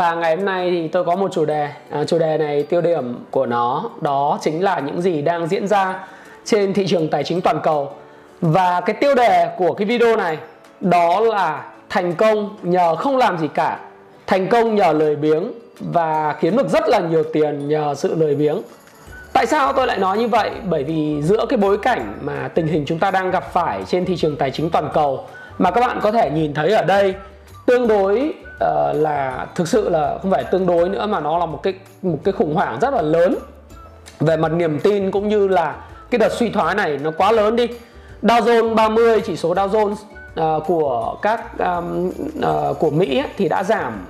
Và ngày hôm nay thì tôi có một chủ đề, à, chủ đề này tiêu điểm của nó đó chính là những gì đang diễn ra trên thị trường tài chính toàn cầu. Và cái tiêu đề của cái video này đó là thành công nhờ không làm gì cả, thành công nhờ lười biếng và kiếm được rất là nhiều tiền nhờ sự lười biếng. Tại sao tôi lại nói như vậy? Bởi vì giữa cái bối cảnh mà tình hình chúng ta đang gặp phải trên thị trường tài chính toàn cầu mà các bạn có thể nhìn thấy ở đây tương đối uh, là thực sự là không phải tương đối nữa mà nó là một cái một cái khủng hoảng rất là lớn về mặt niềm tin cũng như là cái đợt suy thoái này nó quá lớn đi. Dow Jones 30 chỉ số Dow Jones uh, của các um, uh, của Mỹ ấy, thì đã giảm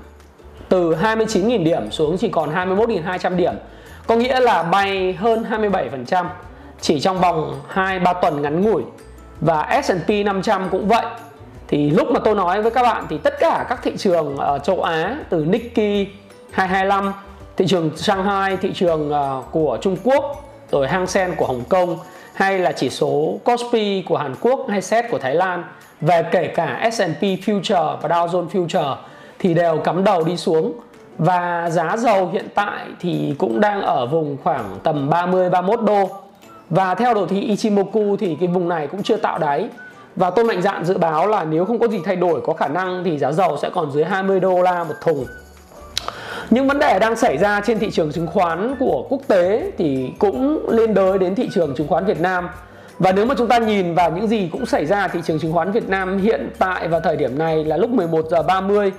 từ 29.000 điểm xuống chỉ còn 21.200 điểm. Có nghĩa là bay hơn 27% chỉ trong vòng 2-3 tuần ngắn ngủi. Và S&P 500 cũng vậy thì lúc mà tôi nói với các bạn thì tất cả các thị trường ở châu Á, từ Nikkei 225 thị trường Shanghai, thị trường ờ, của Trung Quốc, rồi Hang Seng của Hồng Kông, hay là chỉ số Kospi của Hàn Quốc hay SET của Thái Lan về kể cả S&P Future và Dow Jones Future thì đều cắm đầu đi xuống và giá dầu hiện tại thì cũng đang ở vùng khoảng tầm 30 31 đô. Và theo đồ thị Ichimoku thì cái vùng này cũng chưa tạo đáy và tôi mạnh dạn dự báo là nếu không có gì thay đổi, có khả năng thì giá dầu sẽ còn dưới 20 đô la một thùng. Những vấn đề đang xảy ra trên thị trường chứng khoán của quốc tế thì cũng liên đới đến thị trường chứng khoán Việt Nam. Và nếu mà chúng ta nhìn vào những gì cũng xảy ra thị trường chứng khoán Việt Nam hiện tại vào thời điểm này là lúc 11 giờ 30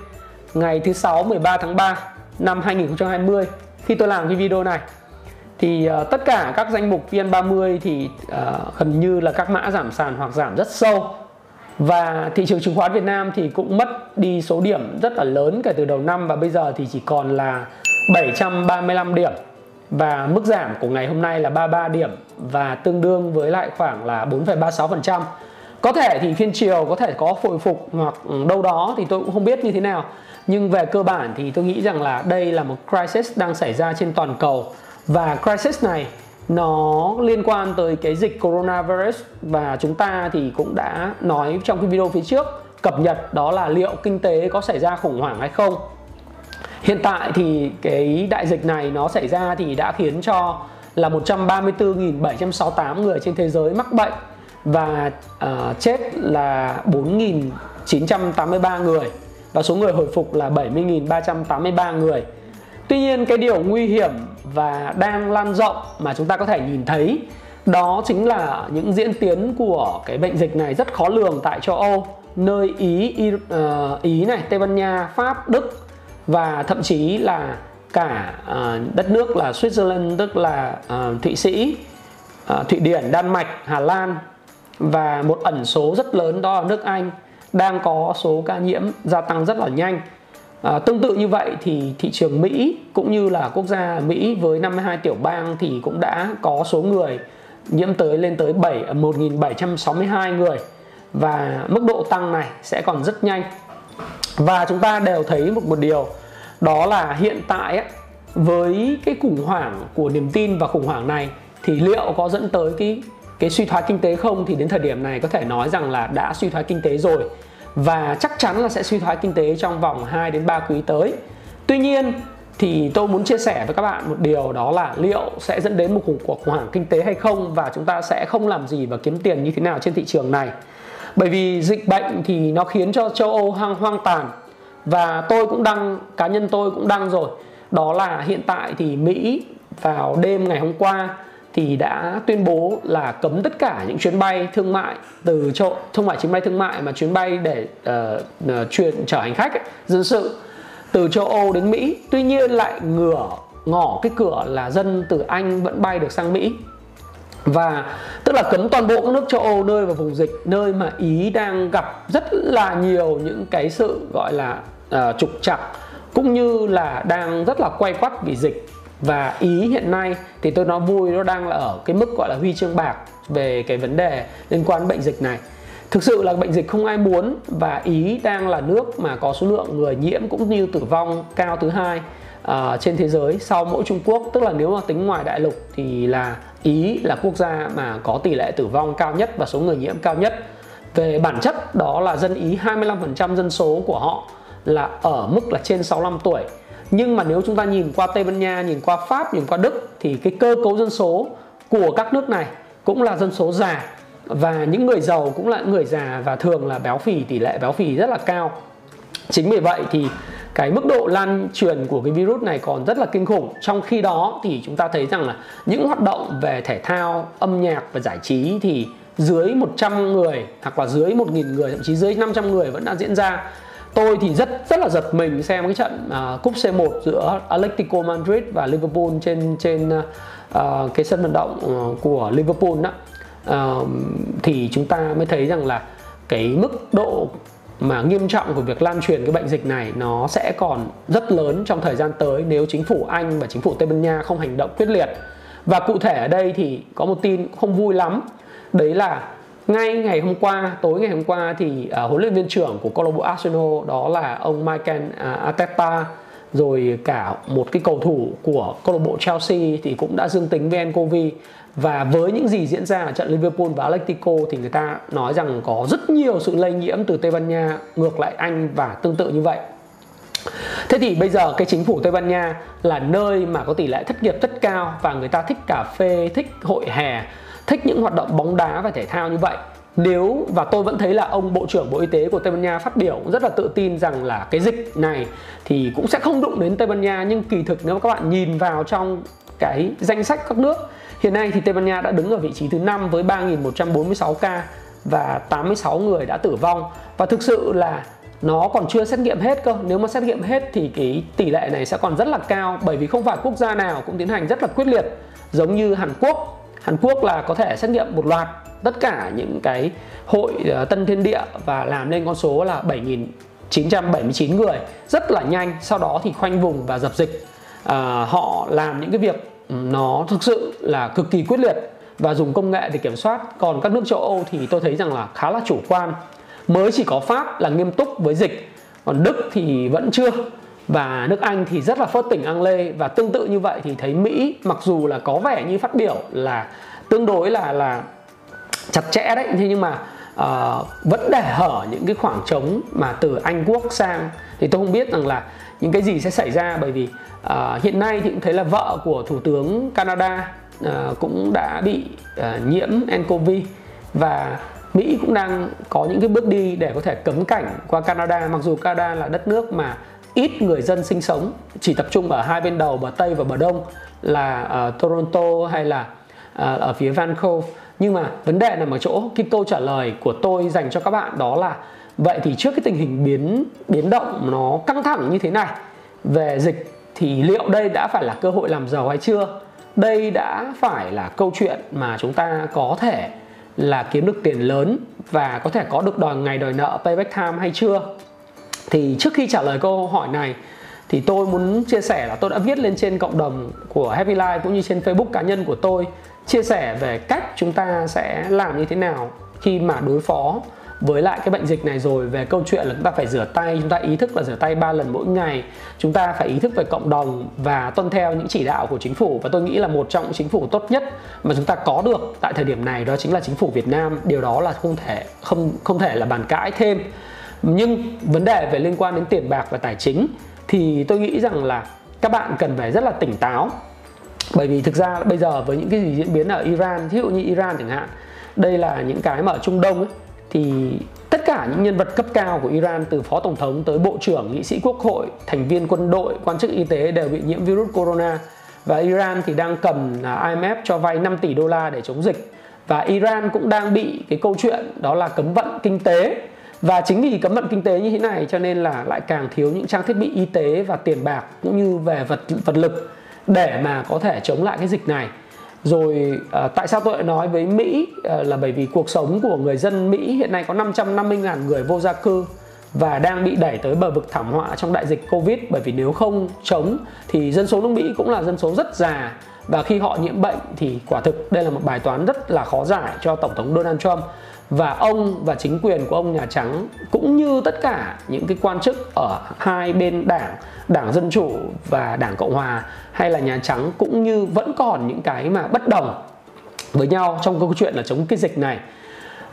ngày thứ sáu 13 tháng 3 năm 2020 khi tôi làm cái video này thì uh, tất cả các danh mục VN30 thì uh, gần như là các mã giảm sàn hoặc giảm rất sâu và thị trường chứng khoán Việt Nam thì cũng mất đi số điểm rất là lớn kể từ đầu năm và bây giờ thì chỉ còn là 735 điểm và mức giảm của ngày hôm nay là 33 điểm và tương đương với lại khoảng là 4,36%. Có thể thì phiên chiều có thể có hồi phục hoặc ừ, đâu đó thì tôi cũng không biết như thế nào. Nhưng về cơ bản thì tôi nghĩ rằng là đây là một crisis đang xảy ra trên toàn cầu và crisis này nó liên quan tới cái dịch coronavirus và chúng ta thì cũng đã nói trong cái video phía trước cập nhật đó là liệu kinh tế có xảy ra khủng hoảng hay không. Hiện tại thì cái đại dịch này nó xảy ra thì đã khiến cho là 134.768 người trên thế giới mắc bệnh và uh, chết là 4.983 người và số người hồi phục là 70.383 người. Tuy nhiên cái điều nguy hiểm và đang lan rộng mà chúng ta có thể nhìn thấy. Đó chính là những diễn tiến của cái bệnh dịch này rất khó lường tại châu Âu nơi Ý, Ý, uh, ờ, Ý này, Tây Ban Nha, Pháp, Đức và thậm chí là cả uh, đất nước là Switzerland tức là uh, Thụy Sĩ, uh, Thụy Điển, Đan Mạch, Hà Lan và một ẩn số rất lớn đó là nước Anh đang có số ca nhiễm gia tăng rất là nhanh. À, tương tự như vậy thì thị trường Mỹ cũng như là quốc gia Mỹ với 52 tiểu bang thì cũng đã có số người nhiễm tới lên tới 7 1.762 à, người. Và mức độ tăng này sẽ còn rất nhanh. Và chúng ta đều thấy một một điều đó là hiện tại ấy, với cái khủng hoảng của niềm tin và khủng hoảng này thì liệu có dẫn tới cái cái suy thoái kinh tế không? Thì đến thời điểm này có thể nói rằng là đã suy thoái kinh tế rồi và chắc chắn là sẽ suy thoái kinh tế trong vòng 2 đến 3 quý tới. Tuy nhiên thì tôi muốn chia sẻ với các bạn một điều đó là liệu sẽ dẫn đến một cuộc khủng hoảng kinh tế hay không và chúng ta sẽ không làm gì và kiếm tiền như thế nào trên thị trường này. Bởi vì dịch bệnh thì nó khiến cho châu Âu hoang hoang tàn và tôi cũng đăng cá nhân tôi cũng đăng rồi. Đó là hiện tại thì Mỹ vào đêm ngày hôm qua thì đã tuyên bố là cấm tất cả những chuyến bay thương mại từ châu thương mại chuyến bay thương mại mà chuyến bay để ờ, ờ, uh, chuyển chở hành khách ấy, dân sự từ châu Âu đến Mỹ. Tuy nhiên lại ngửa ngỏ cái cửa là dân từ Anh vẫn bay được sang Mỹ. Và tức là cấm toàn bộ các nước châu Âu nơi và vùng dịch nơi mà Ý đang gặp rất là nhiều những cái sự gọi là uh, trục trặc cũng như là đang rất là quay quắt vì dịch và ý hiện nay thì tôi nói vui nó đang là ở cái mức gọi là huy chương bạc về cái vấn đề liên quan đến bệnh dịch này. Thực sự là bệnh dịch không ai muốn và ý đang là nước mà có số lượng người nhiễm cũng như tử vong cao thứ hai uh, trên thế giới sau mỗi trung quốc. Tức là nếu mà tính ngoài đại lục thì là ý là quốc gia mà có tỷ lệ tử vong cao nhất và số người nhiễm cao nhất. Về bản chất đó là dân ý 25% dân số của họ là ở mức là trên 65 tuổi nhưng mà nếu chúng ta nhìn qua Tây Ban Nha, nhìn qua Pháp, nhìn qua Đức thì cái cơ cấu dân số của các nước này cũng là dân số già. Và những người giàu cũng là người già và thường là béo phì tỷ lệ béo phì rất là cao. Chính vì vậy thì cái mức độ lan truyền của cái virus này còn rất là kinh khủng. Trong khi đó thì chúng ta thấy rằng là những hoạt động về thể thao âm nhạc và giải trí thì dưới 100 người hoặc là dưới 1.000 người thậm chí dưới 500 người vẫn đang diễn ra tôi thì rất rất là giật mình xem cái trận uh, cúp C1 giữa Atletico Madrid và Liverpool trên trên uh, cái sân vận động uh, của Liverpool đó uh, thì chúng ta mới thấy rằng là cái mức độ mà nghiêm trọng của việc lan truyền cái bệnh dịch này nó sẽ còn rất lớn trong thời gian tới nếu chính phủ Anh và chính phủ Tây Ban Nha không hành động quyết liệt. Và cụ thể ở đây thì có một tin không vui lắm. Đấy là ngay ngày hôm qua, tối ngày hôm qua thì uh, huấn luyện viên trưởng của câu lạc bộ Arsenal đó là ông Michael uh, Arteta rồi cả một cái cầu thủ của câu lạc bộ Chelsea thì cũng đã dương tính với nCoV và với những gì diễn ra ở trận Liverpool và Atletico thì người ta nói rằng có rất nhiều sự lây nhiễm từ Tây Ban Nha ngược lại Anh và tương tự như vậy. Thế thì bây giờ cái chính phủ Tây Ban Nha là nơi mà có tỷ lệ thất nghiệp rất cao và người ta thích cà phê, thích hội hè, thích những hoạt động bóng đá và thể thao như vậy. Nếu, và tôi vẫn thấy là ông Bộ trưởng Bộ Y tế của Tây Ban Nha phát biểu rất là tự tin rằng là cái dịch này thì cũng sẽ không đụng đến Tây Ban Nha, nhưng kỳ thực nếu các bạn nhìn vào trong cái danh sách các nước, Hiện nay thì Tây Ban Nha đã đứng ở vị trí thứ năm với 3.146 ca và 86 người đã tử vong. Và thực sự là nó còn chưa xét nghiệm hết cơ. Nếu mà xét nghiệm hết thì cái tỷ lệ này sẽ còn rất là cao, bởi vì không phải quốc gia nào cũng tiến hành rất là quyết liệt, giống như Hàn Quốc. Hàn Quốc là có thể xét nghiệm một loạt tất cả những cái hội ờ, Tân Thiên Địa và làm lên con số là 7.979 người. Rất là nhanh. Sau đó thì khoanh vùng và dập dịch. À, họ làm những cái việc ừ, nó thực sự là cực kỳ quyết liệt và dùng công nghệ để kiểm soát. Còn các nước châu Âu thì tôi thấy rằng là khá là chủ quan. Mới chỉ có Pháp là nghiêm túc với dịch. Còn Đức thì vẫn chưa và nước Anh thì rất là phớt tỉnh ăn lê và tương tự như vậy thì thấy Mỹ mặc dù là có vẻ như phát biểu là tương đối là là chặt chẽ đấy thế nhưng mà uh, vẫn để hở những cái khoảng trống mà từ Anh Quốc sang. Thì tôi không biết rằng là những cái gì sẽ xảy ra bởi vì uh, hiện nay thì cũng thấy là vợ của thủ tướng Canada uh, cũng đã bị uh, nhiễm nCoV và Mỹ cũng đang có những cái bước đi để có thể cấm cảnh qua Canada mặc dù Canada là đất nước mà ít người dân sinh sống, chỉ tập trung ở hai bên đầu, bờ Tây và bờ Đông là ở Toronto hay là à, ở phía Vancouver. Nhưng mà vấn đề nằm ở chỗ cái câu trả lời của tôi dành cho các bạn đó là, vậy thì trước cái tình hình biến biến động nó căng thẳng như thế này, về dịch thì liệu đây đã phải là cơ hội làm giàu hay chưa? Đây đã phải là câu chuyện mà chúng ta có thể là kiếm được tiền lớn và có thể có được đòi ngày đòi nợ payback time hay chưa? Thì trước khi trả lời câu hỏi này, thì tôi muốn chia sẻ là tôi đã viết lên trên cộng đồng của Happy Life cũng như trên Facebook cá nhân của tôi, chia sẻ về cách chúng ta sẽ làm như thế nào khi mà đối phó với lại cái bệnh dịch này rồi. Về câu chuyện là chúng ta phải rửa tay, chúng ta ý thức là rửa tay ba lần mỗi ngày, chúng ta phải ý thức về cộng đồng và tuân theo những chỉ đạo của chính phủ. Và tôi nghĩ là một trong những chính phủ tốt nhất mà chúng ta có được tại thời điểm này đó chính là chính phủ Việt Nam. Điều đó là không thể, không không thể là bàn cãi thêm nhưng vấn đề về liên quan đến tiền bạc và tài chính thì tôi nghĩ rằng là các bạn cần phải rất là tỉnh táo. Bởi vì thực ra bây giờ với những cái gì diễn biến ở Iran ví dụ như Iran chẳng hạn đây là những cái mà ở Trung Đông ấy, thì tất cả những nhân vật cấp cao của Iran từ phó tổng thống tới bộ trưởng, nghị sĩ quốc hội, thành viên quân đội, quan chức y tế đều bị nhiễm virus corona. Và Iran thì đang cầm IMF cho vay 5 tỷ đô la để chống dịch. Và Iran cũng đang bị cái câu chuyện đó là cấm vận kinh tế và chính vì cấm vận kinh tế như thế này cho nên là lại càng thiếu những trang thiết bị y tế và tiền bạc cũng như về vật vật lực để mà có thể chống lại cái dịch này. Rồi à, tại sao tôi lại nói với Mỹ à, là bởi vì cuộc sống của người dân Mỹ hiện nay có 550.000 người vô gia cư và đang bị đẩy tới bờ vực thảm họa trong đại dịch Covid. Bởi vì nếu không chống thì dân số nước Mỹ cũng là dân số rất già và khi họ nhiễm bệnh thì quả thực đây là một bài toán rất là khó giải cho tổng thống Donald Trump và ông và chính quyền của ông Nhà Trắng cũng như tất cả những cái quan chức ở hai bên đảng đảng Dân Chủ và đảng Cộng Hòa hay là Nhà Trắng cũng như vẫn còn những cái mà bất đồng với nhau trong câu chuyện là chống cái dịch này.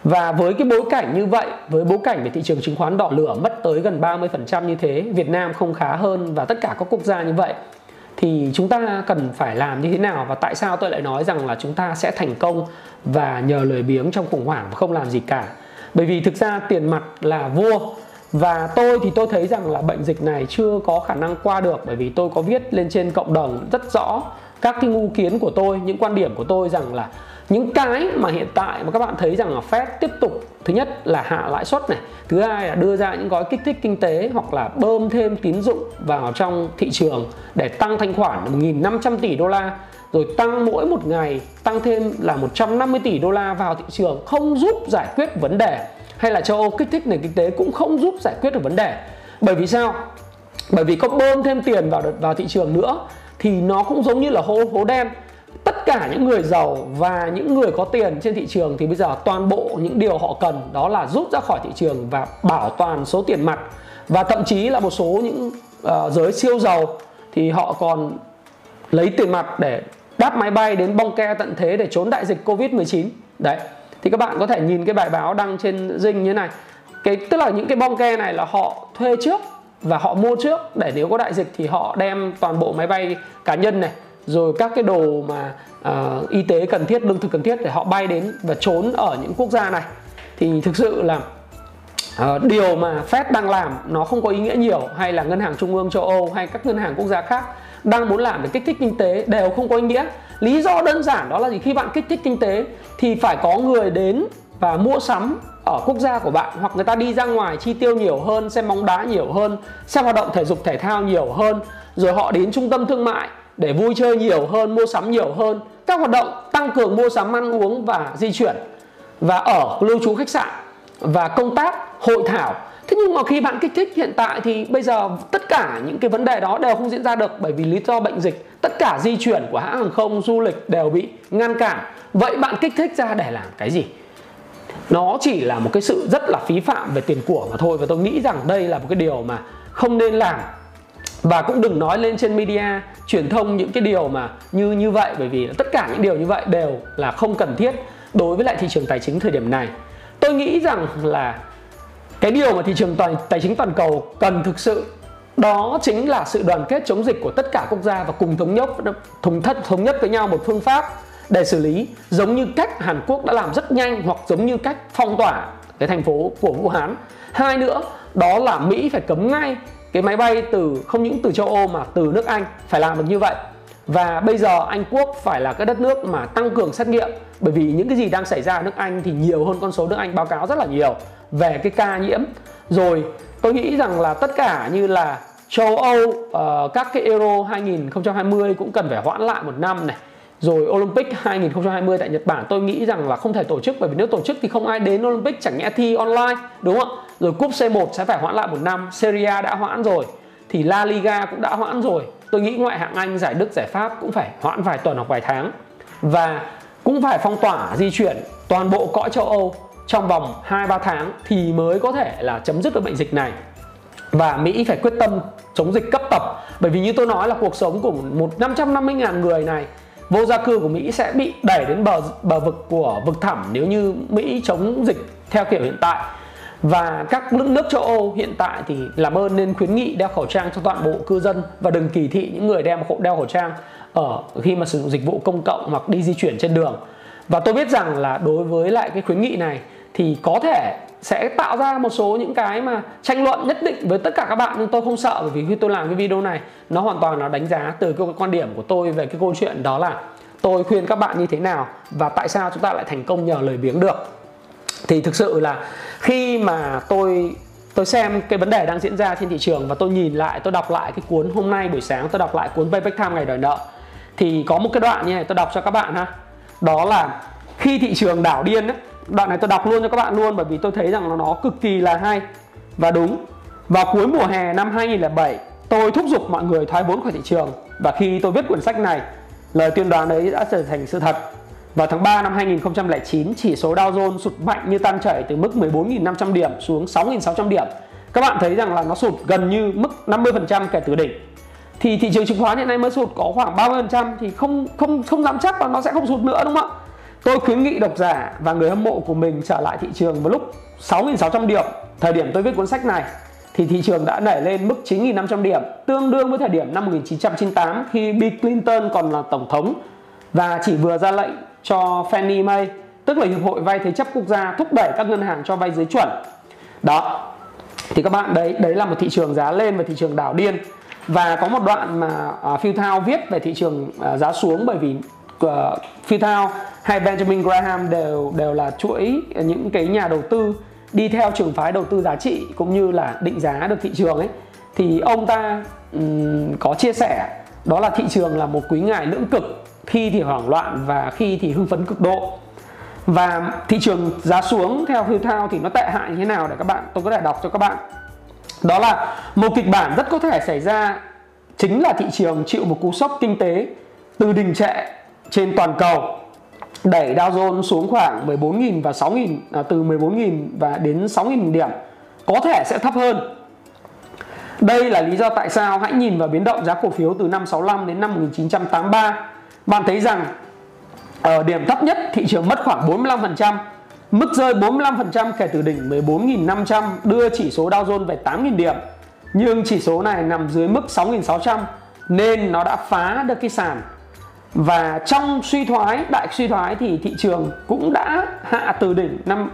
Và với cái bối cảnh như vậy, với bối cảnh về thị trường chứng khoán đỏ lửa mất tới gần 30% như thế, Việt Nam không khá hơn và tất cả các quốc gia như vậy thì chúng ta cần phải làm như thế nào và tại sao tôi lại nói rằng là chúng ta sẽ thành công và nhờ lười biếng trong khủng hoảng và không làm gì cả? Bởi vì thực ra tiền mặt là vua và tôi thì tôi thấy rằng là bệnh dịch này chưa có khả năng qua được bởi vì tôi có viết lên trên cộng đồng rất rõ các cái ngu kiến của tôi, những quan điểm của tôi rằng là những cái mà hiện tại mà các bạn thấy rằng là Fed tiếp tục, thứ nhất là hạ lãi suất này, thứ hai là đưa ra những gói kích thích kinh tế hoặc là bơm thêm tín dụng vào trong thị trường để tăng thanh khoản 1.500 tỷ đô la, rồi tăng mỗi một ngày tăng thêm là 150 tỷ đô la vào thị trường không giúp giải quyết vấn đề. Hay là châu Âu kích thích nền kinh tế cũng không giúp giải quyết được vấn đề. Bởi vì sao? Bởi vì có bơm thêm tiền vào vào thị trường nữa thì nó cũng giống như là hố hố đen tất cả những người giàu và những người có tiền trên thị trường thì bây giờ toàn bộ những điều họ cần đó là rút ra khỏi thị trường và bảo toàn số tiền mặt. Và thậm chí là một số những uh, giới siêu giàu thì họ còn lấy tiền mặt để đáp máy bay đến bong ke tận thế để trốn đại dịch Covid-19 đấy thì các bạn có thể nhìn cái bài báo đăng trên Dinh như này. Cái tức là những cái bong ke này là họ thuê trước và họ mua trước để nếu có đại dịch thì họ đem toàn bộ máy bay cá nhân này rồi các cái đồ mà uh, y tế cần thiết lương thực cần thiết để họ bay đến và trốn ở những quốc gia này. Thì thực sự là uh, điều mà Fed đang làm nó không có ý nghĩa nhiều hay là ngân hàng trung ương châu Âu hay các ngân hàng quốc gia khác đang muốn làm để kích thích kinh tế đều không có ý nghĩa. Lý do đơn giản đó là gì? Khi bạn kích thích kinh tế thì phải có người đến và mua sắm ở quốc gia của bạn hoặc người ta đi ra ngoài chi tiêu nhiều hơn xem bóng đá nhiều hơn xem hoạt động thể dục thể thao nhiều hơn rồi họ đến trung tâm thương mại để vui chơi nhiều hơn, mua sắm nhiều hơn. Các hoạt động tăng cường mua sắm, ăn uống và di chuyển. Và ở lưu trú khách sạn và công tác, hội thảo. Thế nhưng mà khi bạn kích thích hiện tại thì bây giờ tất cả những cái vấn đề đó đều không diễn ra được bởi vì lý do bệnh dịch. Tất cả di chuyển của hãng hàng không, du lịch đều bị ngăn cản. Vậy bạn kích thích ra để làm cái gì? Nó chỉ là một cái sự rất là phí phạm về tiền của mà thôi. Và tôi nghĩ rằng đây là một cái điều mà không nên làm và cũng đừng nói lên trên media truyền thông những cái điều mà như như vậy bởi vì tất cả những điều như vậy đều là không cần thiết đối với lại thị trường tài chính thời điểm này tôi nghĩ rằng là cái điều mà thị trường tài, tài chính toàn cầu cần thực sự đó chính là sự đoàn kết chống dịch của tất cả quốc gia và cùng thống nhất thống thất thống nhất với nhau một phương pháp để xử lý giống như cách Hàn Quốc đã làm rất nhanh hoặc giống như cách phong tỏa cái thành phố của Vũ Hán. Hai nữa đó là Mỹ phải cấm ngay cái máy bay từ không những từ châu Âu mà từ nước Anh phải làm được như vậy. Và bây giờ Anh Quốc phải là cái đất nước mà tăng cường xét nghiệm bởi vì những cái gì đang xảy ra ở nước Anh thì nhiều hơn con số nước Anh báo cáo rất là nhiều về cái ca nhiễm. Rồi tôi nghĩ rằng là tất cả như là châu Âu uh, các cái Euro 2020 cũng cần phải hoãn lại một năm này. Rồi Olympic 2020 tại Nhật Bản tôi nghĩ rằng là không thể tổ chức bởi vì nếu tổ chức thì không ai đến Olympic chẳng nhẽ thi online đúng không ạ? Rồi cúp C1 sẽ phải hoãn lại một năm. Serie A đã hoãn rồi, thì La Liga cũng đã hoãn rồi. Tôi nghĩ ngoại hạng Anh, giải Đức, giải Pháp cũng phải hoãn vài tuần hoặc vài tháng. Và cũng phải phong tỏa di chuyển toàn bộ cõi châu Âu trong vòng 2-3 tháng thì mới có thể là chấm dứt được bệnh dịch này. Và Mỹ phải quyết tâm chống dịch cấp tập. Bởi vì như tôi nói là cuộc sống của một 550 ngàn người này, vô gia cư của Mỹ sẽ bị đẩy đến bờ bờ vực của vực thẳm nếu như Mỹ chống dịch theo kiểu hiện tại và các nước nước châu Âu hiện tại thì làm ơn nên khuyến nghị đeo khẩu trang cho toàn bộ cư dân và đừng kỳ thị những người đeo đeo khẩu trang ở khi mà sử dụng dịch vụ công cộng hoặc đi di chuyển trên đường. Và tôi biết rằng là đối với lại cái khuyến nghị này thì có thể sẽ tạo ra một số những cái mà tranh luận nhất định với tất cả các bạn, nhưng tôi không sợ bởi vì khi tôi làm cái video này, nó hoàn toàn là đánh giá từ cái quan điểm của tôi về cái câu chuyện đó là tôi khuyên các bạn như thế nào và tại sao chúng ta lại thành công nhờ lời biếng được thì thực sự là khi mà tôi tôi xem cái vấn đề đang diễn ra trên thị trường và tôi nhìn lại tôi đọc lại cái cuốn hôm nay buổi sáng tôi đọc lại cuốn Payback Time ngày đòi nợ thì có một cái đoạn như này tôi đọc cho các bạn ha đó là khi thị trường đảo điên ấy, đoạn này tôi đọc luôn cho các bạn luôn bởi vì tôi thấy rằng nó, nó cực kỳ là hay Và đúng, vào cuối mùa hè năm 2007, tôi thúc giục mọi người thoái vốn khỏi thị trường và khi tôi viết quyển sách này, lời tuyên đoán đấy đã trở thành sự thật. Vào tháng 3 năm 2009, chỉ số Dow Jones sụt mạnh như tan chảy từ mức 14.500 điểm xuống 6.600 điểm. Các bạn thấy rằng là nó sụt gần như mức 50% kể từ đỉnh. Thì thị trường chứng khoán hiện nay mới sụt có khoảng 30% thì không không không dám chắc là nó sẽ không sụt nữa đúng không ạ? Tôi khuyến nghị độc giả và người hâm mộ của mình trở lại thị trường vào lúc 6.600 điểm thời điểm tôi viết cuốn sách này thì thị trường đã nảy lên mức 9.500 điểm tương đương với thời điểm năm 1998 khi Bill Clinton còn là tổng thống và chỉ vừa ra lệnh cho Fannie Mae tức là hiệp hội vay thế chấp quốc gia thúc đẩy các ngân hàng cho vay dưới chuẩn. Đó thì các bạn đấy đấy là một thị trường giá lên và thị trường đảo điên. Và có một đoạn mà uh, Phil Thao viết về thị trường uh, giá xuống bởi vì uh, Phil Thao hay Benjamin Graham đều đều là chuỗi những cái nhà đầu tư đi theo trường phái đầu tư giá trị cũng như là định giá được thị trường ấy. Thì ông ta um, có chia sẻ đó là thị trường là một quý ngài lưỡng cực khi thì hoảng loạn và khi thì hưng phấn cực độ. Và thị trường giá xuống theo Phil Thao thì nó tệ hại như thế nào để các bạn tôi có thể đọc cho các bạn. Đó là một kịch bản rất có thể xảy ra chính là thị trường chịu một cú sốc kinh tế từ đình trệ trên toàn cầu đẩy Dow Jones xuống khoảng 14.000 và 6.000 à, từ 14.000 và đến 6.000 điểm có thể sẽ thấp hơn. Đây là lý do tại sao hãy nhìn vào biến động giá cổ phiếu từ năm 65 đến năm 1983 bạn thấy rằng ở điểm thấp nhất thị trường mất khoảng 45% Mức rơi 45% kể từ đỉnh 14.500 đưa chỉ số Dow Jones về 8.000 điểm. Nhưng chỉ số này nằm dưới mức 6.600 nên nó đã phá được cái sàn. Và trong suy thoái đại suy thoái thì thị trường cũng đã hạ từ đỉnh năm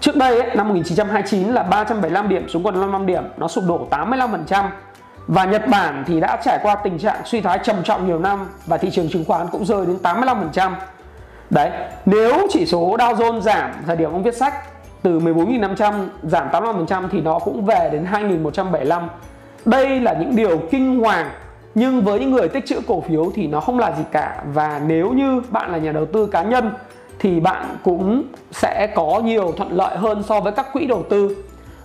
trước đây ấy, năm 1929 là 375 điểm xuống còn 55 điểm nó sụp đổ 85% và Nhật Bản thì đã trải qua tình trạng suy thoái trầm trọng nhiều năm và thị trường chứng khoán cũng rơi đến 85% đấy, nếu chỉ số Dow Jones giảm, thời điểm ông viết sách, từ 14.500 giảm 85% thì nó cũng về đến 2.175 đây là những điều kinh hoàng, nhưng với những người tích trữ cổ phiếu thì nó không là gì cả. Và nếu như bạn là nhà đầu tư cá nhân thì bạn cũng sẽ có nhiều thuận lợi hơn so với các quỹ đầu tư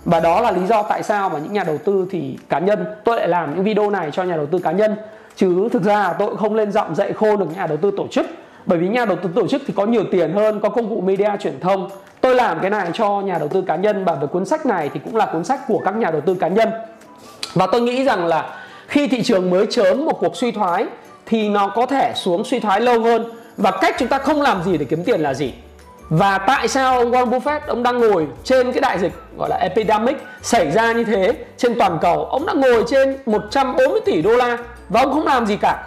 và đó là lý do tại sao mà những nhà đầu tư thì cá nhân, tôi lại làm những video này cho nhà đầu tư cá nhân. Chứ thực ra tôi không lên giọng dạy khô được nhà đầu tư tổ chức. Bởi vì nhà đầu tư tổ chức thì có nhiều tiền hơn, có công cụ media truyền thông. Tôi làm cái này cho nhà đầu tư cá nhân và với cuốn sách này thì cũng là cuốn sách của các nhà đầu tư cá nhân. Và tôi nghĩ rằng là khi thị trường mới chớm một cuộc suy thoái thì nó có thể xuống suy thoái lâu hơn. Và cách chúng ta không làm gì để kiếm tiền là gì? Và tại sao ông Warren Buffett, ông đang ngồi trên cái đại dịch gọi là epidemic xảy ra như thế trên toàn cầu? Ông đã ngồi trên 140 tỷ đô la và ông không làm gì cả.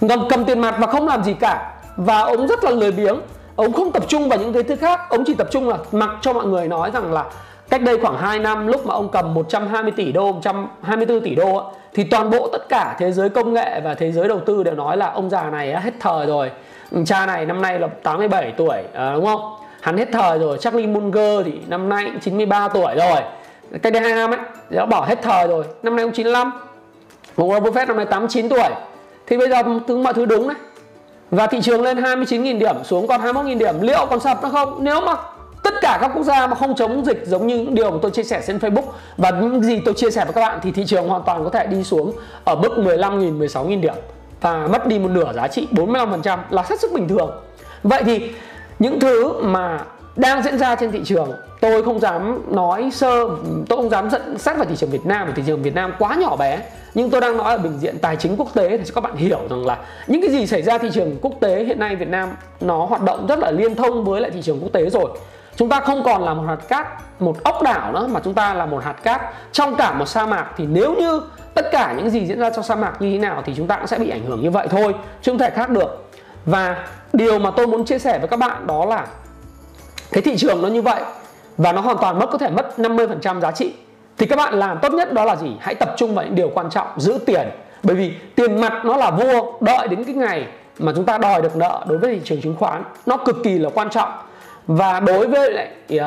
Ngầm cầm tiền mặt và không làm gì cả. Và ông rất là lười biếng. Ông không tập trung vào những cái thứ khác. Ông chỉ tập trung là mặc cho mọi người nói rằng là cách đây khoảng 2 năm, lúc mà ông cầm 120 tỷ đô 124 tỷ đô thì toàn bộ tất cả thế giới công nghệ và thế giới đầu tư đều nói là ông già này hết thời rồi. Ừ, cha này năm nay là 87 tuổi à, đúng không? Hắn hết thời rồi Charlie Munger thì năm nay cũng 93 tuổi rồi. Cách đây 2 năm ấy đã bỏ hết thời rồi năm nay cũng 95 Warren Buffett năm nay 89 tuổi. Thì bây giờ thứ mọi thứ đúng đấy và thị trường lên 29.000 điểm xuống còn 21.000 điểm. Liệu còn sập nó không? Nếu mà tất cả các quốc gia mà không chống dịch giống như những điều mà tôi chia sẻ trên Facebook và những gì tôi chia sẻ với các bạn thì thị trường hoàn toàn có thể đi xuống ở mức 15.000 16.000 điểm và mất đi một nửa giá trị 45% là hết sức bình thường. Vậy thì những thứ mà đang diễn ra trên thị trường, tôi không dám nói sơ, tôi không dám dẫn sát vào thị trường Việt Nam, vì thị trường Việt Nam quá nhỏ bé nhưng tôi đang nói ở bình diện tài chính quốc tế để các bạn hiểu rằng là những cái gì xảy ra thị trường quốc tế hiện nay Việt Nam, nó hoạt động rất là liên thông với lại thị trường quốc tế rồi chúng ta không còn là một hạt cát, một ốc đảo nữa, mà chúng ta là một hạt cát. Trong cả một sa mạc thì nếu như tất cả những gì diễn ra trong sa mạc như thế nào thì chúng ta cũng sẽ bị ảnh hưởng như vậy thôi, chứ không thể khác được. Và điều mà tôi muốn chia sẻ với các bạn đó là cái thị trường nó như vậy và nó hoàn toàn mất, có thể mất 50% giá trị. Thì các bạn làm tốt nhất đó là gì? Hãy tập trung vào những điều quan trọng, giữ tiền. Bởi vì tiền mặt nó là vua đợi đến cái ngày mà chúng ta đòi được nợ đối với thị trường chứng khoán, nó cực kỳ là quan trọng và đối với lại uh,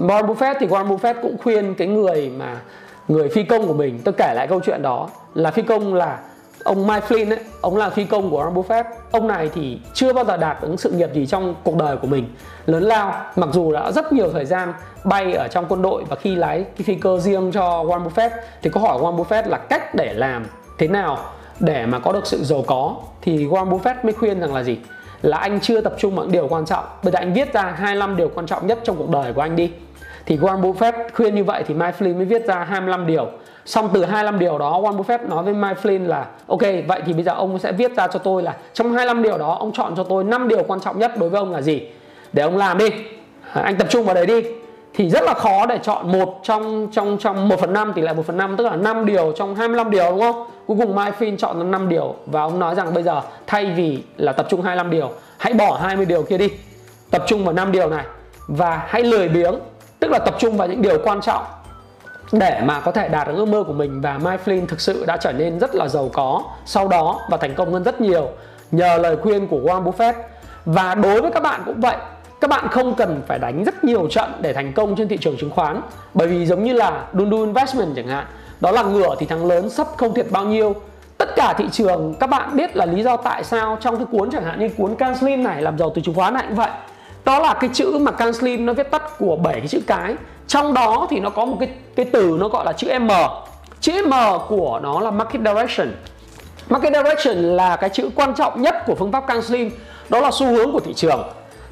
Warren Buffett thì Warren Buffett cũng khuyên cái người mà người phi công của mình tôi kể lại câu chuyện đó là phi công là ông Mike Flynn ấy, ông là phi công của Warren Buffett. Ông này thì chưa bao giờ đạt ứng sự nghiệp gì trong cuộc đời của mình. Lớn lao mặc dù đã rất nhiều thời gian bay ở trong quân đội và khi lái cái phi cơ riêng cho Warren Buffett thì có hỏi Warren Buffett là cách để làm thế nào để mà có được sự giàu có? Thì Warren Buffett mới khuyên rằng là gì? Là anh chưa tập trung vào những điều quan trọng. Bây giờ anh viết ra 25 điều quan trọng nhất trong cuộc đời của anh đi. Thì Warren Buffett khuyên như vậy thì Mike Flynn mới viết ra 25 điều. Xong từ 25 điều đó, Warren Buffett nói với Mike Flynn là, ok, vậy thì bây giờ ông sẽ viết ra cho tôi là trong 25 điều đó, ông chọn cho tôi 5 điều quan trọng nhất đối với ông là gì? Để ông làm đi. À, anh tập trung vào đấy đi. Thì rất là khó để chọn một trong trong trong 1 phần 5 tỷ lệ 1 phần 5 tức là 5 điều trong 25 điều, đúng không? Cuối cùng Mike chọn 5 điều và ông nói rằng bây giờ, thay vì là tập trung 25 điều, hãy bỏ 20 điều kia đi. Tập trung vào 5 điều này và hãy lười biếng, tức là tập trung vào những điều quan trọng để mà có thể đạt được ước mơ của mình và Mike Flynn thực sự đã trở nên rất là giàu có sau đó và thành công hơn rất nhiều nhờ lời khuyên của Warren Buffett. Và đối với các bạn cũng vậy, các bạn không cần phải đánh rất nhiều trận để thành công trên thị trường chứng khoán, bởi vì giống như là Dundu Investment chẳng hạn đó là ngửa thì thắng lớn sắp không thiệt bao nhiêu. Tất cả thị trường, các bạn biết là lý do tại sao trong cái cuốn chẳng hạn như cuốn Can Slim này làm giàu từ chứng khoán này cũng vậy. Đó là cái chữ mà Can Slim nó viết tắt của bảy cái chữ cái. Trong đó thì nó có một cái cái từ nó gọi là chữ M. Chữ M của nó là market direction. Market direction là cái chữ quan trọng nhất của phương pháp Can Slim. Đó là xu hướng của thị trường.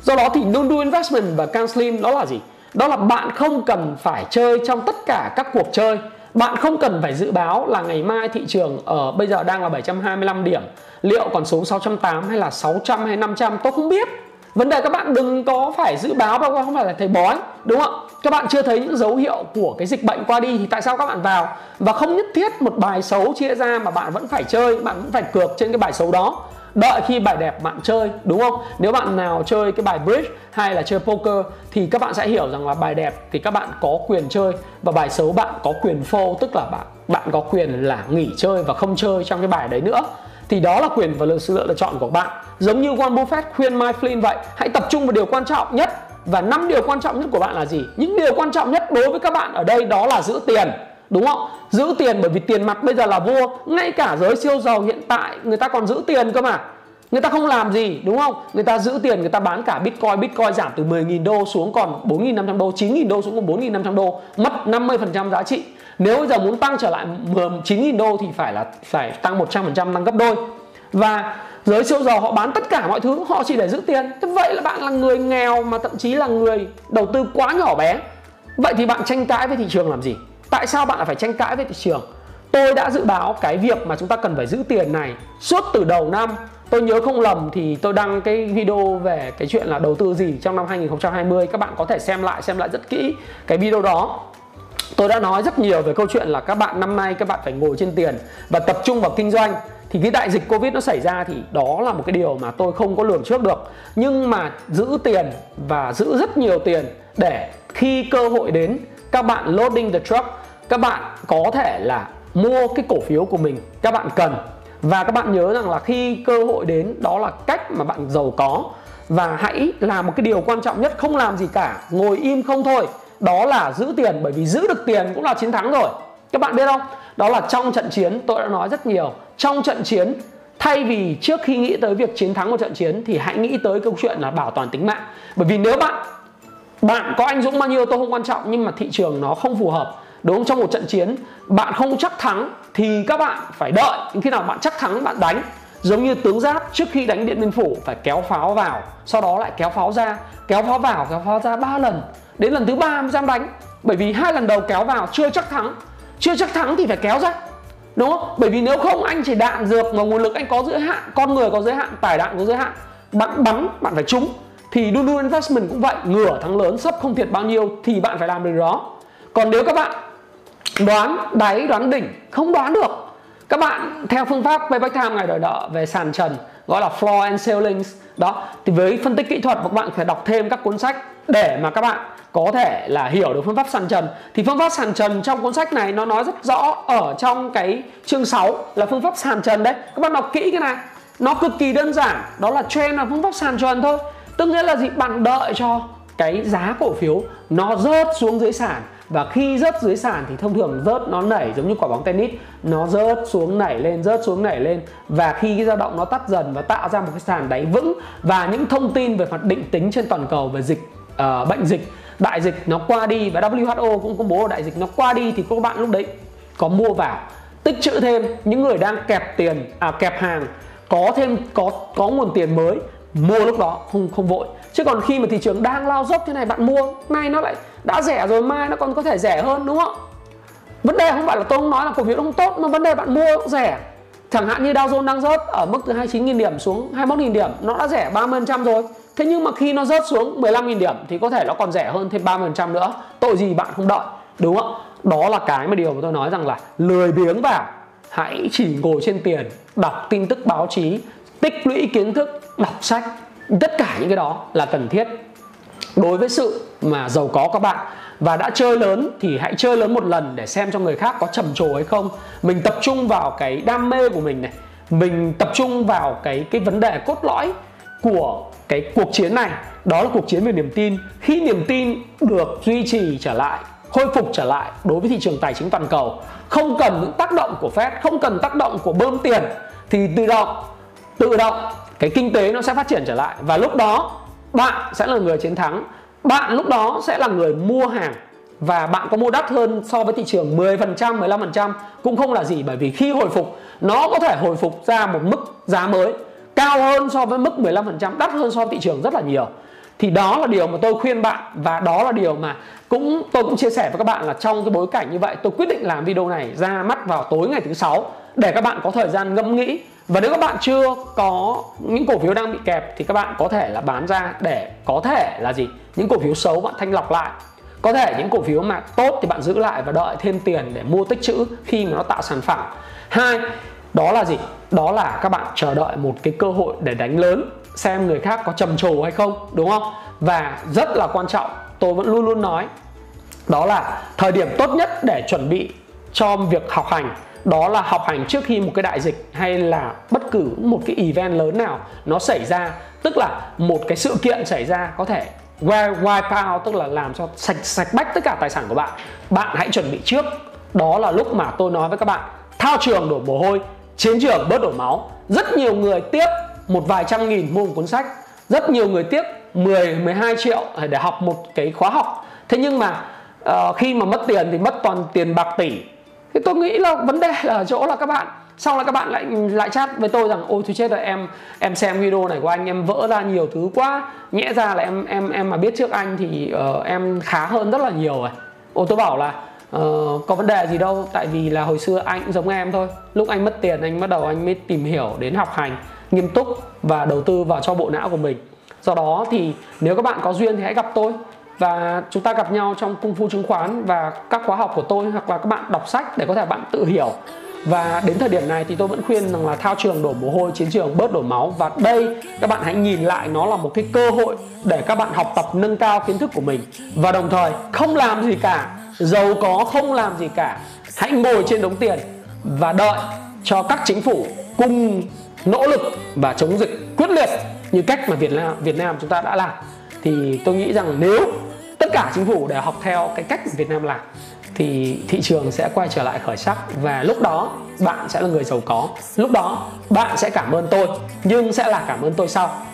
Do đó thì Nundu Investment và Can Slim đó là gì? Đó là bạn không cần phải chơi trong tất cả các cuộc chơi bạn không cần phải dự báo là ngày mai thị trường ở bây giờ đang là 725 điểm. Liệu còn xuống 608 hay là 600 hay 500 tôi không biết. Vấn đề các bạn đừng có phải dự báo và không phải là thầy bói, đúng không các bạn chưa thấy những dấu hiệu của cái dịch bệnh qua đi thì tại sao các bạn vào? Và không nhất thiết một bài xấu chia ra mà bạn vẫn phải chơi, bạn vẫn phải cược trên cái bài xấu đó đợi khi bài đẹp bạn chơi, đúng không? Nếu bạn nào chơi cái bài bridge hay là chơi poker thì các bạn sẽ hiểu rằng là bài đẹp thì các bạn có quyền chơi và bài xấu bạn có quyền phô, tức là bạn bạn có quyền là nghỉ chơi và không chơi trong cái bài đấy nữa. Thì đó là quyền và sự lựa chọn của bạn. Giống như Warren Buffett, khuyên Mike Flynn vậy, hãy tập trung vào điều quan trọng nhất và năm điều quan trọng nhất của bạn là gì? Những điều quan trọng nhất đối với các bạn ở đây đó là giữ tiền đúng không? Giữ tiền bởi vì tiền mặt bây giờ là vua. Ngay cả giới siêu giàu hiện tại, người ta còn giữ tiền cơ mà. Người ta không làm gì, đúng không? Người ta giữ tiền, người ta bán cả bitcoin. Bitcoin giảm từ 10.000 đô xuống còn 4.500 đô 9.000 đô xuống còn 4.500 đô. Mất 50% giá trị. Nếu bây giờ muốn tăng trở lại 9.000 đô thì phải là, phải tăng 100% tăng gấp đôi. Và giới siêu giàu họ bán tất cả mọi thứ, họ chỉ để giữ tiền. Thế vậy là bạn là người nghèo mà thậm chí là người đầu tư quá nhỏ bé. Vậy thì bạn tranh cãi với thị trường làm gì? Tại sao bạn lại phải tranh cãi với thị trường? Tôi đã dự báo cái việc mà chúng ta cần phải giữ tiền này suốt từ đầu năm. Tôi nhớ không lầm thì tôi đăng cái video về cái chuyện là đầu tư gì trong năm 2020 các bạn có thể xem lại xem lại rất kỹ cái video đó. Tôi đã nói rất nhiều về câu chuyện là các bạn năm nay các bạn phải ngồi trên tiền và tập trung vào kinh doanh. Thì cái đại dịch covid nó xảy ra thì đó là một cái điều mà tôi không có lường trước được. Nhưng mà giữ tiền và giữ rất nhiều tiền để khi cơ hội đến, các bạn loading the truck các bạn có thể là mua cái cổ phiếu của mình, các bạn cần. Và các bạn nhớ rằng là khi cơ hội đến, đó là cách mà bạn giàu có. Và hãy làm một cái điều quan trọng nhất, không làm gì cả, ngồi im không thôi. Đó là giữ tiền, bởi vì giữ được tiền cũng là chiến thắng rồi. Các bạn biết không? Đó là trong trận chiến, tôi đã nói rất nhiều. Trong trận chiến, thay vì trước khi nghĩ tới việc chiến thắng một trận chiến, thì hãy nghĩ tới câu chuyện là bảo toàn tính mạng. Bởi vì nếu bạn bạn có anh dũng bao nhiêu tôi không quan trọng, nhưng mà thị trường nó không phù hợp đúng không trong một trận chiến, bạn không chắc thắng thì các bạn phải đợi. Khi nào bạn chắc thắng, bạn đánh. Giống như tướng giáp trước khi đánh điện biên phủ, phải kéo pháo vào. Sau đó lại kéo pháo ra. Kéo pháo vào, kéo pháo ra ba lần. Đến lần thứ ba mới dám đánh. Bởi vì hai lần đầu kéo vào chưa chắc thắng. Chưa chắc thắng thì phải kéo ra. Đúng không? Bởi vì nếu không, anh chỉ đạn dược mà nguồn lực anh có giới hạn, con người có giới hạn tải đạn có giới hạn. Bạn bắn, bạn phải trúng. Thì Dulu Investment cũng vậy. Ngửa thắng lớn sắp không thiệt bao nhiêu thì bạn phải làm được đó. Còn nếu các bạn đoán đáy, đoán đỉnh, không đoán được. Các bạn theo phương pháp payback time ngày đòi nợ về sàn trần, gọi là floor and ceilings. Đó, thì với phân tích kỹ thuật, các bạn phải đọc thêm các cuốn sách để mà các bạn có thể là hiểu được phương pháp sàn trần. Thì phương pháp sàn trần trong cuốn sách này nó nói rất rõ ở trong cái chương 6 là phương pháp sàn trần đấy. Các bạn đọc kỹ cái này. Nó cực kỳ đơn giản, đó là trend là phương pháp sàn trần thôi. Tức nghĩa là gì? Bạn đợi cho cái giá cổ phiếu nó rớt xuống dưới sàn và khi rớt dưới sàn thì thông thường rớt nó nảy giống như quả bóng tennis. Nó rớt xuống nảy lên rớt xuống nảy lên. Và khi cái dao động nó tắt dần và tạo ra một cái sàn đáy vững và những thông tin về mặt định tính trên toàn cầu về dịch uh, bệnh dịch đại dịch nó qua đi và WHO cũng công bố đại dịch nó qua đi thì các bạn lúc đấy có mua vào. Tích trữ thêm những người đang kẹp tiền à kẹp hàng có thêm có có nguồn tiền mới mua lúc đó không không vội. Chứ còn khi mà thị trường đang lao dốc thế này bạn mua nay nó lại đã rẻ rồi mai nó còn có thể rẻ hơn, đúng không? Vấn đề không phải là tôi không nói là cổ phiếu không tốt, mà vấn đề bạn mua cũng rẻ. Chẳng hạn như Dow Jones đang rớt ở mức từ 29.000 điểm xuống 21.000 điểm, nó đã rẻ 30% rồi. Thế nhưng mà khi nó rớt xuống 15.000 điểm thì có thể nó còn rẻ hơn thêm 30% nữa. Tội gì bạn không đợi, đúng không? Đó là cái mà điều mà tôi nói rằng là lười biếng vào. Hãy chỉ ngồi trên tiền, đọc tin tức báo chí, tích lũy kiến thức, đọc sách. Tất cả những cái đó là cần thiết đối với sự mà giàu có các bạn và đã chơi lớn thì hãy chơi lớn một lần để xem cho người khác có trầm trồ hay không. Mình tập trung vào cái đam mê của mình này. Mình tập trung vào cái cái vấn đề cốt lõi của cái cuộc chiến này. Đó là cuộc chiến về niềm tin. Khi niềm tin được duy trì trở lại, khôi phục trở lại đối với thị trường tài chính toàn cầu, không cần những tác động của Fed, không cần tác động của bơm tiền, thì tự động tự động cái kinh tế nó sẽ phát triển trở lại. Và lúc đó bạn sẽ là người chiến thắng bạn lúc đó sẽ là người mua hàng và bạn có mua đắt hơn so với thị trường 10%, 15% cũng không là gì bởi vì khi hồi phục nó có thể hồi phục ra một mức giá mới cao hơn so với mức 15%, đắt hơn so với thị trường rất là nhiều. Thì đó là điều mà tôi khuyên bạn và đó là điều mà cũng tôi cũng chia sẻ với các bạn là trong cái bối cảnh như vậy tôi quyết định làm video này ra mắt vào tối ngày thứ sáu để các bạn có thời gian ngẫm nghĩ và nếu các bạn chưa có những cổ phiếu đang bị kẹp thì các bạn có thể là bán ra để có thể là gì? Những cổ phiếu xấu bạn thanh lọc lại. Có thể những cổ phiếu mà tốt thì bạn giữ lại và đợi thêm tiền để mua tích trữ khi mà nó tạo sản phẩm. Hai, đó là gì? Đó là các bạn chờ đợi một cái cơ hội để đánh lớn, xem người khác có trầm trồ hay không, đúng không? Và rất là quan trọng, tôi vẫn luôn luôn nói, đó là thời điểm tốt nhất để chuẩn bị cho việc học hành đó là học hành trước khi một cái đại dịch hay là bất cứ một cái event lớn nào nó xảy ra. Tức là một cái sự kiện xảy ra có thể wipe out tức là làm cho sạch sạch bách tất cả tài sản của bạn. Bạn hãy chuẩn bị trước. Đó là lúc mà tôi nói với các bạn thao trường đổ mồ hôi chiến trường bớt đổ máu. Rất nhiều người tiếc một vài trăm nghìn mua một cuốn sách. Rất nhiều người tiếc 10 12 triệu để học một cái khóa học. Thế nhưng mà uh, khi mà mất tiền thì mất toàn tiền bạc tỷ thì tôi nghĩ là vấn đề là ở chỗ là các bạn xong là các bạn lại lại chat với tôi rằng ôi thôi chết rồi em em xem video này của anh em vỡ ra nhiều thứ quá. Nhẽ ra là em em em mà biết trước anh thì uh, em khá hơn rất là nhiều rồi. Ôi tôi bảo là uh, có vấn đề gì đâu tại vì là hồi xưa anh cũng giống em thôi. Lúc anh mất tiền anh bắt đầu anh mới tìm hiểu đến học hành nghiêm túc và đầu tư vào cho bộ não của mình. Do đó thì nếu các bạn có duyên thì hãy gặp tôi và chúng ta gặp nhau trong cung phu chứng khoán và các khóa học của tôi hoặc là các bạn đọc sách để có thể bạn tự hiểu. Và đến thời điểm này thì tôi vẫn khuyên rằng là thao trường đổ mồ hôi, chiến trường bớt đổ máu. Và đây, các bạn hãy nhìn lại nó là một cái cơ hội để các bạn học tập nâng cao kiến thức của mình. Và đồng thời, không làm gì cả, giàu có không làm gì cả. Hãy ngồi trên đống tiền và đợi cho các chính phủ cùng nỗ lực và chống dịch quyết liệt như cách mà Việt Nam Việt Nam chúng ta đã làm thì tôi nghĩ rằng nếu tất cả chính phủ đều học theo cái cách Việt Nam làm, thì thị trường sẽ quay trở lại khởi sắc và lúc đó bạn sẽ là người giàu có lúc đó bạn sẽ cảm ơn tôi, nhưng sẽ là cảm ơn tôi sau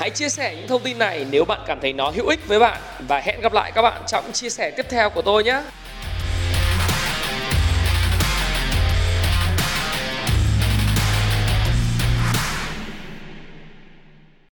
Hãy chia sẻ những thông tin này nếu bạn cảm thấy nó hữu ích với bạn và hẹn gặp lại các bạn trong chia sẻ tiếp theo của tôi nhé.